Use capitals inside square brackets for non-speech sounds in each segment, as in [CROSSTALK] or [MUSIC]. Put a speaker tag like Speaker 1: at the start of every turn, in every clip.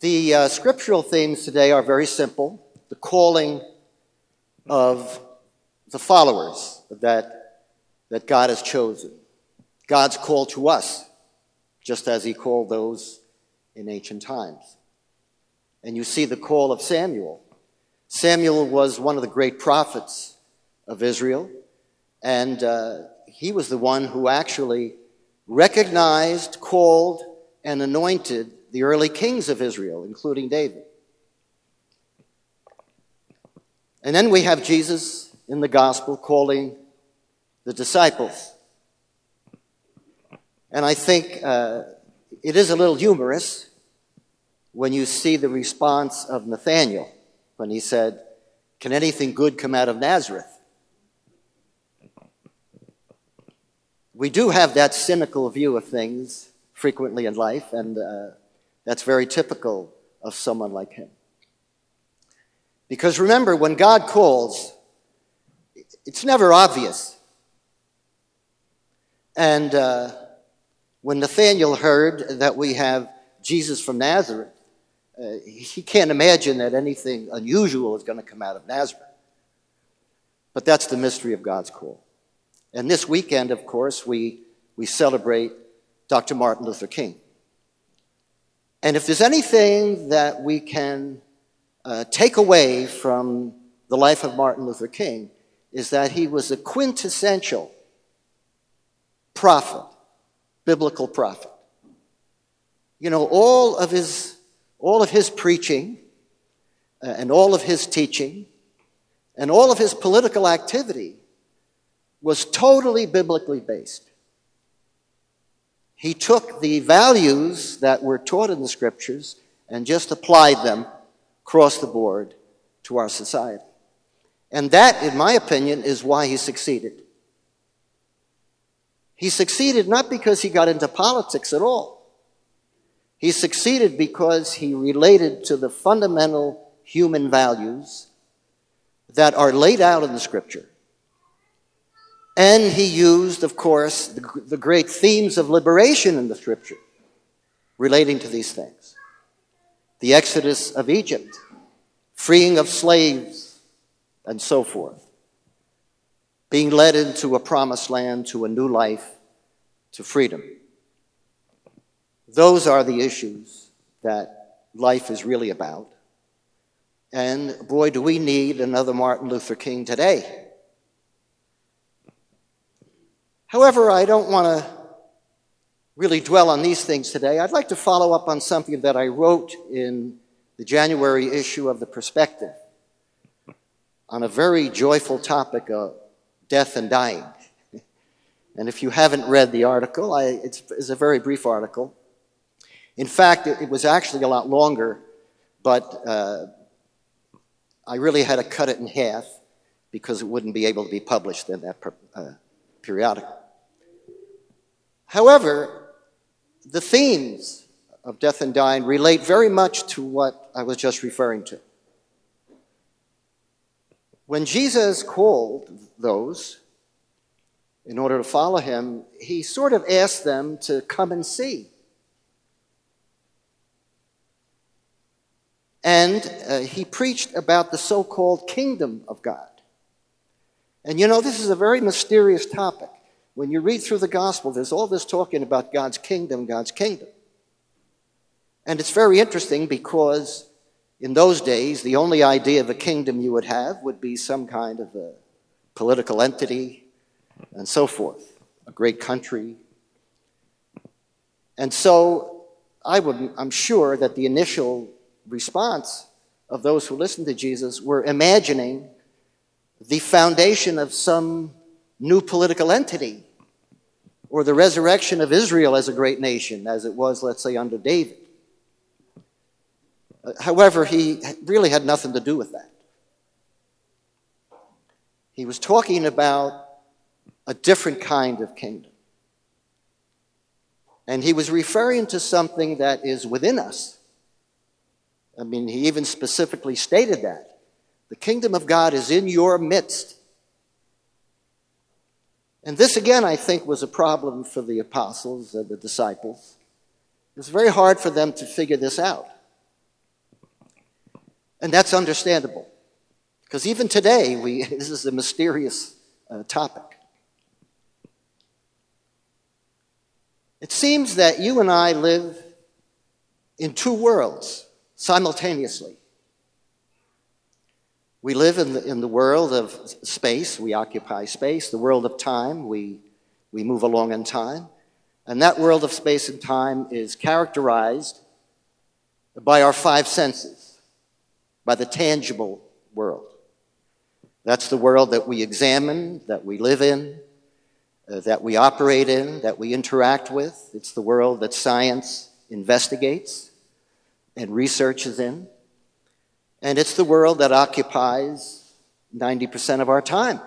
Speaker 1: The uh, scriptural themes today are very simple the calling of the followers that, that God has chosen, God's call to us, just as He called those in ancient times. And you see the call of Samuel. Samuel was one of the great prophets of Israel, and uh, he was the one who actually recognized, called, and anointed the early kings of Israel, including David. And then we have Jesus in the gospel calling the disciples. And I think uh, it is a little humorous when you see the response of Nathanael when he said, Can anything good come out of Nazareth? We do have that cynical view of things frequently in life, and uh, that's very typical of someone like him. Because remember, when God calls, it's never obvious. And uh, when Nathanael heard that we have Jesus from Nazareth, uh, he can't imagine that anything unusual is going to come out of Nazareth. But that's the mystery of God's call. And this weekend, of course, we, we celebrate Dr. Martin Luther King. And if there's anything that we can uh, take away from the life of Martin Luther King, is that he was a quintessential prophet, biblical prophet. You know, all of his, all of his preaching uh, and all of his teaching and all of his political activity was totally biblically based. He took the values that were taught in the scriptures and just applied them across the board to our society. And that, in my opinion, is why he succeeded. He succeeded not because he got into politics at all. He succeeded because he related to the fundamental human values that are laid out in the scripture and he used, of course, the, the great themes of liberation in the scripture relating to these things the exodus of Egypt, freeing of slaves, and so forth, being led into a promised land, to a new life, to freedom. Those are the issues that life is really about. And boy, do we need another Martin Luther King today. However, I don't want to really dwell on these things today. I'd like to follow up on something that I wrote in the January issue of The Perspective on a very joyful topic of death and dying. [LAUGHS] And if you haven't read the article, I, it's, it's, a very brief article. In fact, it, it was actually a lot longer, but uh, I really had to cut it in half because it wouldn't be able to be published in that per, uh, periodical. However, the themes of death and dying relate very much to what I was just referring to. When Jesus called those in order to follow him, he sort of asked them to come and see. And uh, he preached about the so called kingdom of God. And you know, this is a very mysterious topic. When you read through the gospel, there's all this talking about God's kingdom, God's kingdom. And it's very interesting because in those days, the only idea of a kingdom you would have would be some kind of a political entity and so forth, a great country. And so I would, I'm sure that the initial response of those who listened to Jesus were imagining the foundation of some new political entity or the resurrection of Israel as a great nation, as it was, let's say, under David. Uh, however, he really had nothing to do with that. He was talking about a different kind of kingdom. And he was referring to something that is within us. I mean, he even specifically stated that. The kingdom of God is in your midst. And this, again, I think, was a problem for the apostles and the disciples. It was very hard for them to figure this out. And that's understandable. Because even today, we, [LAUGHS] this is a mysterious uh, topic. It seems that you and I live in two worlds simultaneously. We live in the, in the world of space, we occupy space, the world of time, we, we move along in time. And that world of space and time is characterized by our five senses, by the tangible world. That's the world that we examine, that we live in, uh, that we operate in, that we interact with. It's the world that science investigates and researches in. And it's the world that occupies 90% of our time.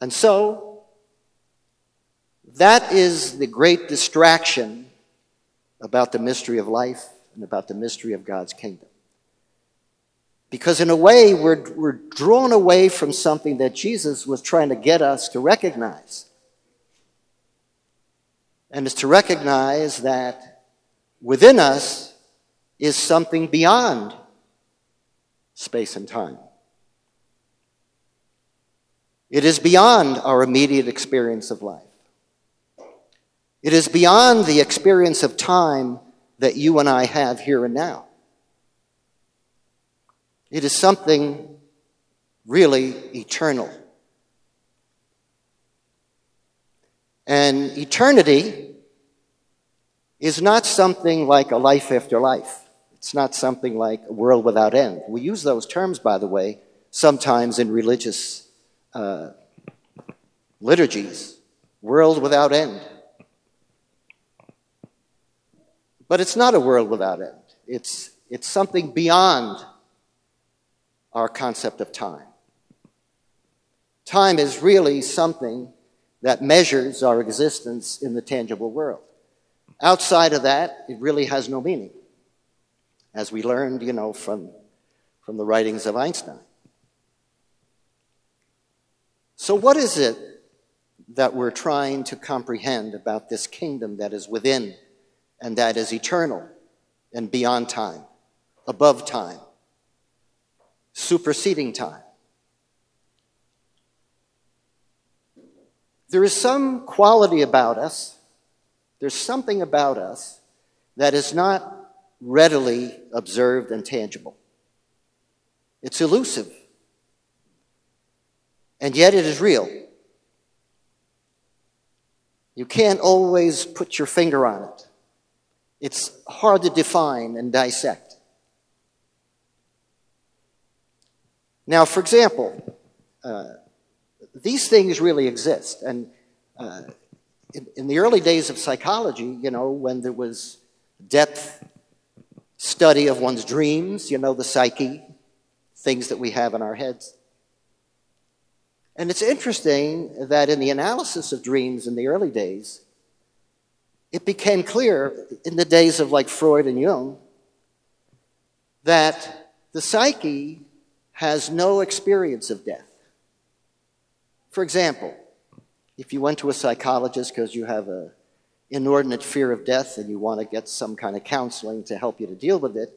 Speaker 1: And so, that is the great distraction about the mystery of life and about the mystery of God's kingdom. Because, in a way, we're, we're drawn away from something that Jesus was trying to get us to recognize. And it's to recognize that within us is something beyond space and time. It is beyond our immediate experience of life. It is beyond the experience of time that you and I have here and now. It is something really eternal. And eternity is not something like a life after life. It's not something like a world without end. We use those terms, by the way, sometimes in religious uh, liturgies, world without end. But it's not a world without end. It's, it's something beyond our concept of time. Time is really something that measures our existence in the tangible world. Outside of that, it really has no meaning, as we learned, you know, from, from the writings of Einstein. So, what is it that we're trying to comprehend about this kingdom that is within and that is eternal and beyond time, above time, superseding time? There is some quality about us, there's something about us that is not readily observed and tangible. It's elusive and yet it is real. You can't always put your finger on it. It's hard to define and dissect. Now, for example, uh, these things really exist. And uh, in, in, the early days of psychology, you know, when there was depth study of one's dreams, you know, the psyche, things that we have in our heads, and it's interesting that in the analysis of dreams in the early days, it became clear in the days of like Freud and Jung that the psyche has no experience of death. For example, if you went to a psychologist because you have an inordinate fear of death and you want to get some kind of counseling to help you to deal with it,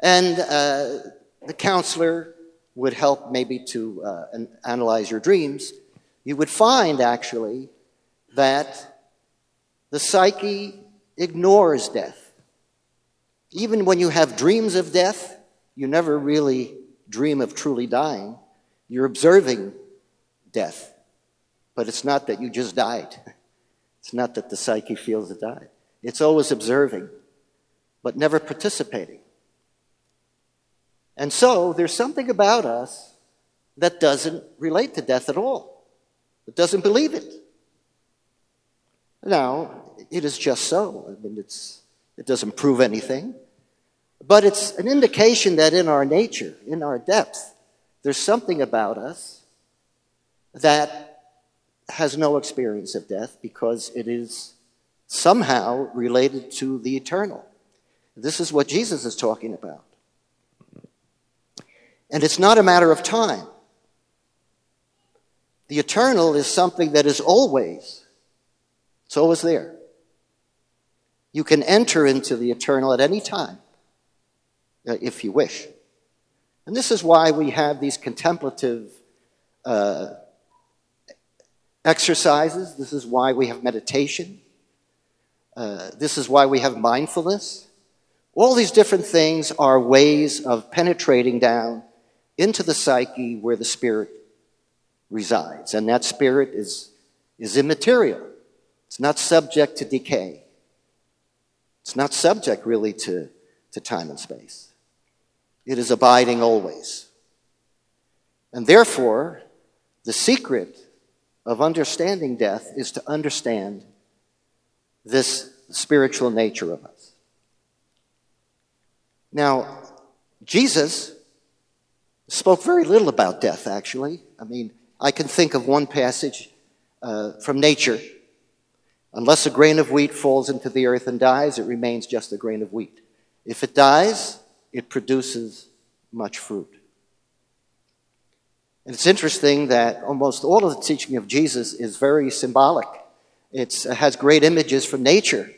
Speaker 1: and uh, the counselor would help maybe to uh, analyze your dreams, you would find actually that the psyche ignores death. Even when you have dreams of death, you never really dream of truly dying. You're observing death. But it's not that you just died. It's not that the psyche feels it died. It's always observing, but never participating. And so there's something about us that doesn't relate to death at all, it doesn't believe it. Now, it is just so. I mean, it's, it doesn't prove anything. But it's an indication that in our nature, in our depth, there's something about us that has no experience of death because it is somehow related to the eternal. This is what Jesus is talking about. And it's not a matter of time. The eternal is something that is always, it's always there. You can enter into the eternal at any time, uh, if you wish. And this is why we have these contemplative uh, exercises. This is why we have meditation. Uh, this is why we have mindfulness. All these different things are ways of penetrating down into the psyche where the spirit resides. And that spirit is, is immaterial, it's not subject to decay, it's not subject really to, to time and space. It is abiding always. And therefore, the secret of understanding death is to understand this spiritual nature of us. Now, Jesus spoke very little about death, actually. I mean, I can think of one passage uh, from nature. Unless a grain of wheat falls into the earth and dies, it remains just a grain of wheat. If it dies, it produces much fruit. And it's interesting that almost all of the teaching of Jesus is very symbolic. It's, it has great images from nature.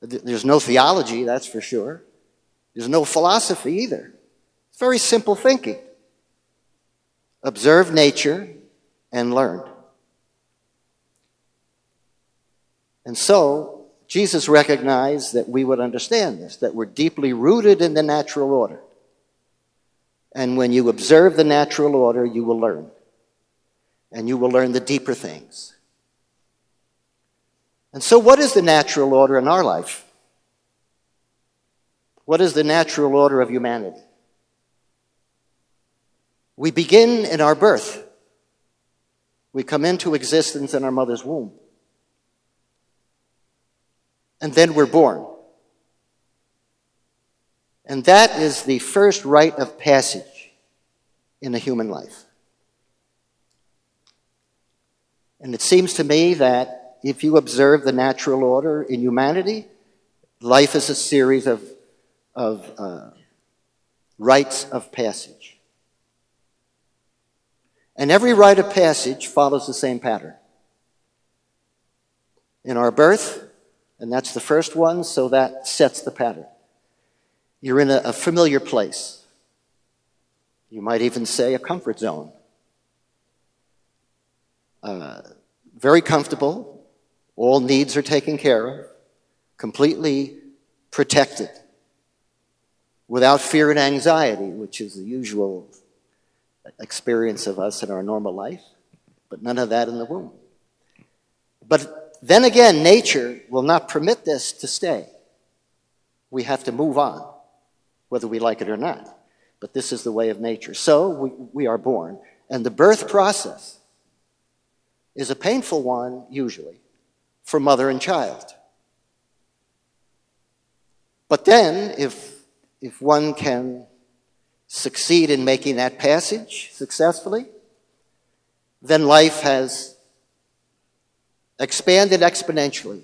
Speaker 1: There's no theology, that's for sure. There's no philosophy either. It's very simple thinking. Observe nature and learn. And so, Jesus recognized that we would understand this, that we're deeply rooted in the natural order. And when you observe the natural order, you will learn. And you will learn the deeper things. And so, what is the natural order in our life? What is the natural order of humanity? We begin in our birth. We come into existence in our mother's womb. And then we're born. And that is the first rite of passage in a human life. And it seems to me that if you observe the natural order in humanity, life is a series of, of uh, rites of passage. And every rite of passage follows the same pattern. In our birth, and that's the first one, so that sets the pattern. You're in a, a familiar place. You might even say a comfort zone. Uh, very comfortable. All needs are taken care of. Completely protected. Without fear and anxiety, which is the usual experience of us in our normal life, but none of that in the womb. But then again, nature will not permit this to stay. We have to move on, whether we like it or not. But this is the way of nature. So we, we are born, and the birth process is a painful one, usually, for mother and child. But then, if, if one can succeed in making that passage successfully, then life has expanded exponentially.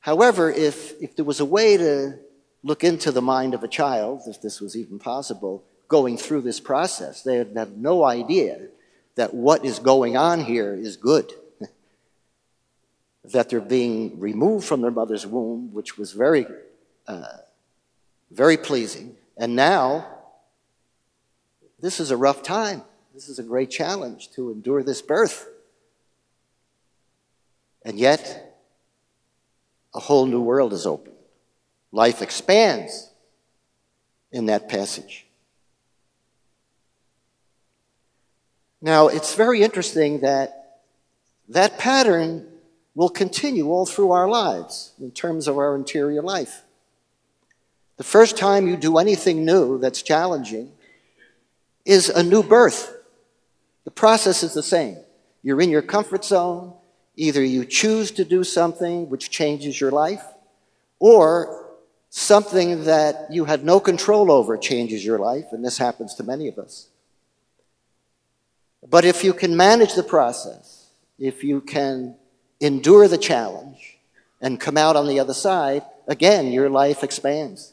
Speaker 1: However, if, if there was a way to look into the mind of a child, if this was even possible, going through this process, they have no idea that what is going on here is good. [LAUGHS] that they're being removed from their mother's womb, which was very uh, very pleasing. And now, this is a rough time. This is a great challenge to endure this birth. And yet, a whole new world is open. Life expands in that passage. Now, it's very interesting that that pattern will continue all through our lives in terms of our interior life. The first time you do anything new that's challenging is a new birth. The process is the same. You're in your comfort zone. Either you choose to do something which changes your life, or something that you had no control over changes your life, and this happens to many of us. But if you can manage the process, if you can endure the challenge and come out on the other side, again, your life expands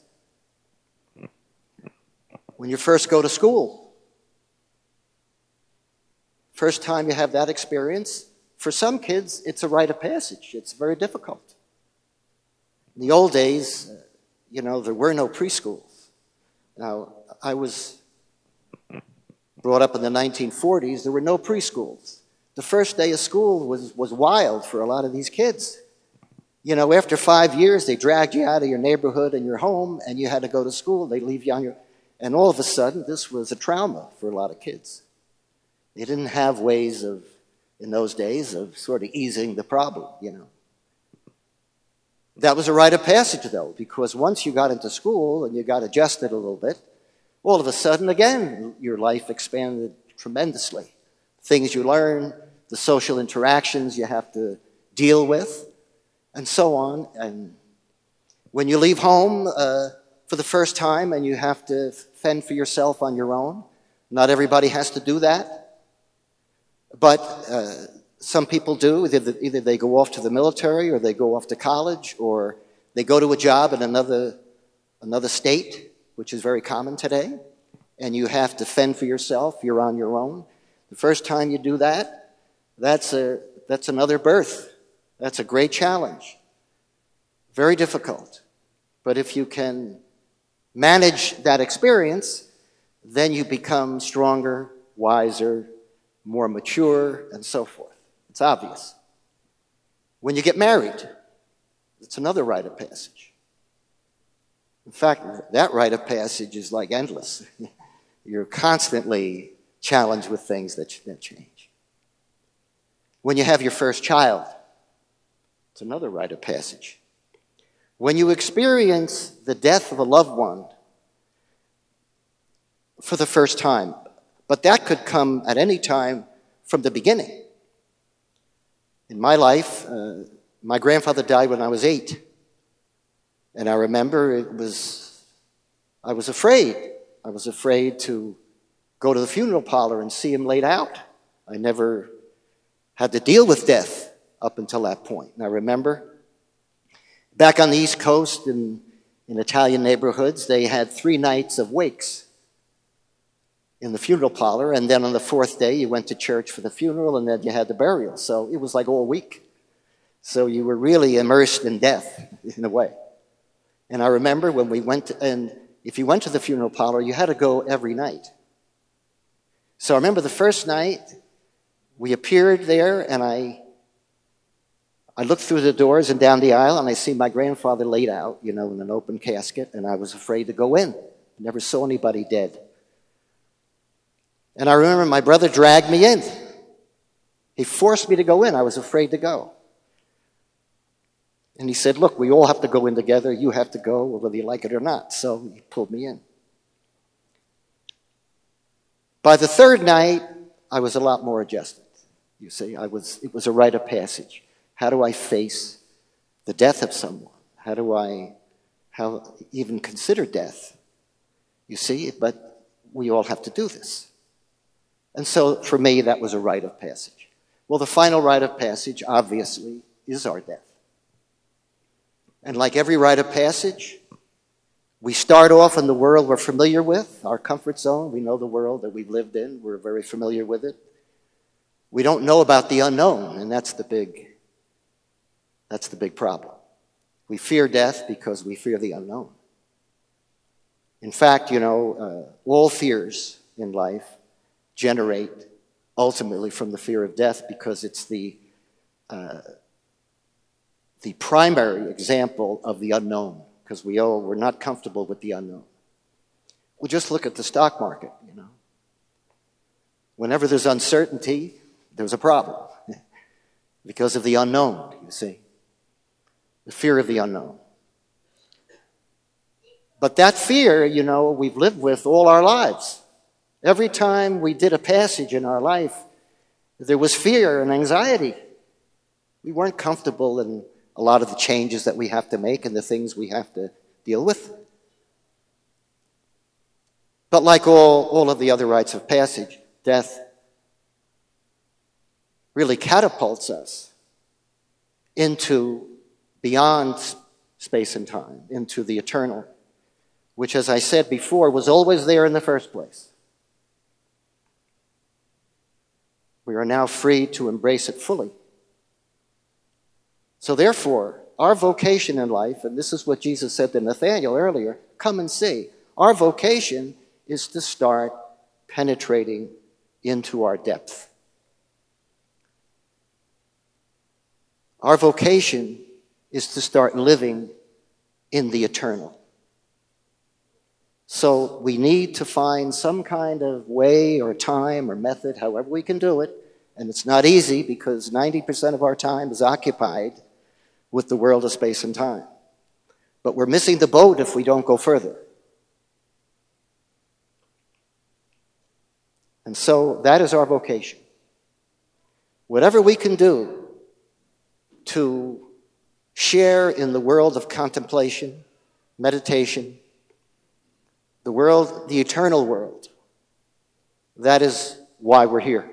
Speaker 1: when you first go to school. First time you have that experience, for some kids, it's a rite of passage. It's very difficult. In the old days, you know, there were no preschools. Now, I was brought up in the 1940s, there were no preschools. The first day of school was, was wild for a lot of these kids. You know, after five years, they dragged you out of your neighborhood and your home, and you had to go to school. They leave you on your. And all of a sudden, this was a trauma for a lot of kids. They didn't have ways of, in those days, of sort of easing the problem, you know. That was a rite of passage, though, because once you got into school and you got adjusted a little bit, all of a sudden, again, your life expanded tremendously. Things you learn, the social interactions you have to deal with, and so on. And when you leave home uh, for the first time and you have to fend for yourself on your own, not everybody has to do that. But uh, some people do. Either, either they go off to the military or they go off to college or they go to a job in another, another state which is very common today, and you have to fend for yourself, you're on your own. The first time you do that, that's, a, that's another birth. That's a great challenge. Very difficult. But if you can manage that experience, then you become stronger, wiser, more mature, and so forth. It's obvious. When you get married, it's another rite of passage. In fact, that rite of passage is like endless. [LAUGHS] You're constantly challenged with things that, change. When you have your first child, it's another rite of passage. When you experience the death of a loved one for the first time, but that could come at any time from the beginning. In my life, uh, my grandfather died when I was eight. And I remember it was, I was afraid. I was afraid to go to the funeral parlor and see him laid out. I never had to deal with death up until that point. And I remember back on the East Coast in, in Italian neighborhoods, they had three nights of wakes in the funeral parlor. And then on the fourth day, you went to church for the funeral and then you had the burial. So it was like all week. So you were really immersed in death in a way. And I remember when we went, to, and if you went to the funeral parlor, you had to go every night. So I remember the first night, we appeared there, and I, I looked through the doors and down the aisle, and I see my grandfather laid out, you know, in an open casket, and I was afraid to go in. Never saw anybody dead. And I remember my brother dragged me in. He forced me to go in. I was afraid to go. And he said, Look, we all have to go in together. You have to go, whether you like it or not. So he pulled me in. By the third night, I was a lot more adjusted. You see, I was, it was a rite of passage. How do I face the death of someone? How do I how, even consider death? You see, but we all have to do this. And so for me, that was a rite of passage. Well, the final rite of passage, obviously, is our death. And like every rite of passage, we start off in the world we're familiar with, our comfort zone. We know the world that we've lived in, we're very familiar with it. We don't know about the unknown, and that's the big that's the big problem. We fear death because we fear the unknown. In fact, you know, uh, all fears in life generate ultimately from the fear of death because it's the uh, the primary example of the unknown because we all we're not comfortable with the unknown. We just look at the stock market, you know. Whenever there's uncertainty, there's a problem [LAUGHS] because of the unknown, you see. The fear of the unknown. But that fear, you know, we've lived with all our lives. Every time we did a passage in our life, there was fear and anxiety. We weren't comfortable in a lot of the changes that we have to make and the things we have to deal with. But like all, all of the other rites of passage, death really catapults us into beyond space and time, into the eternal, which, as I said before, was always there in the first place. We are now free to embrace it fully So, therefore, our vocation in life, and this is what Jesus said to Nathanael earlier come and see. Our vocation is to start penetrating into our depth. Our vocation is to start living in the eternal. So we need to find some kind of way or time or method, however we can do it. And it's not easy because 90% of our time is occupied with the world of space and time. But we're missing the boat if we don't go further. And so that is our vocation. Whatever we can do to share in the world of contemplation, meditation, the world, the eternal world. That is why we're here.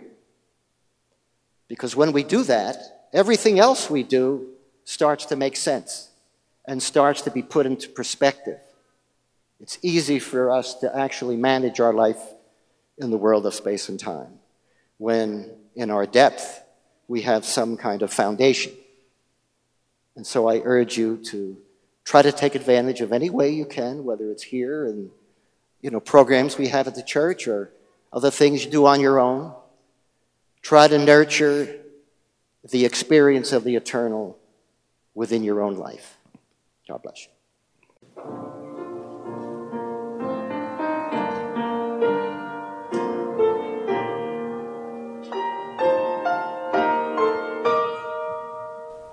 Speaker 1: Because when we do that, everything else we do starts to make sense and starts to be put into perspective. It's easy for us to actually manage our life in the world of space and time when, in our depth, we have some kind of foundation. And so I urge you to try to take advantage of any way you can, whether it's here and you know, programs we have at the church or other things you do on your own. Try to nurture the experience of the eternal within your own life. God bless you.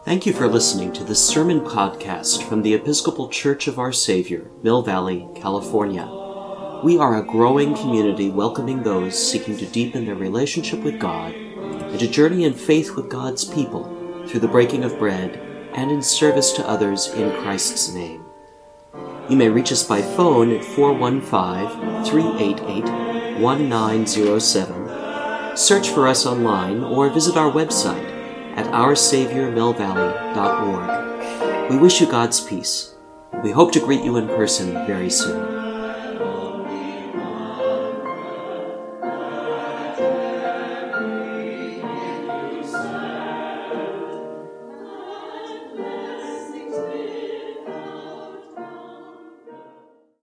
Speaker 2: Thank you for listening to this sermon podcast from the Episcopal Church of Our Savior, Mill Valley, California. We are a growing community welcoming those seeking to deepen their relationship with God and to journey in faith with God's people through the breaking of bread and in service to others in Christ's name. You may reach us by phone at 415 388 1907. Search for us online or visit our website at oursaviormillvalley.org. We wish you God's peace. We hope to greet you in person very soon.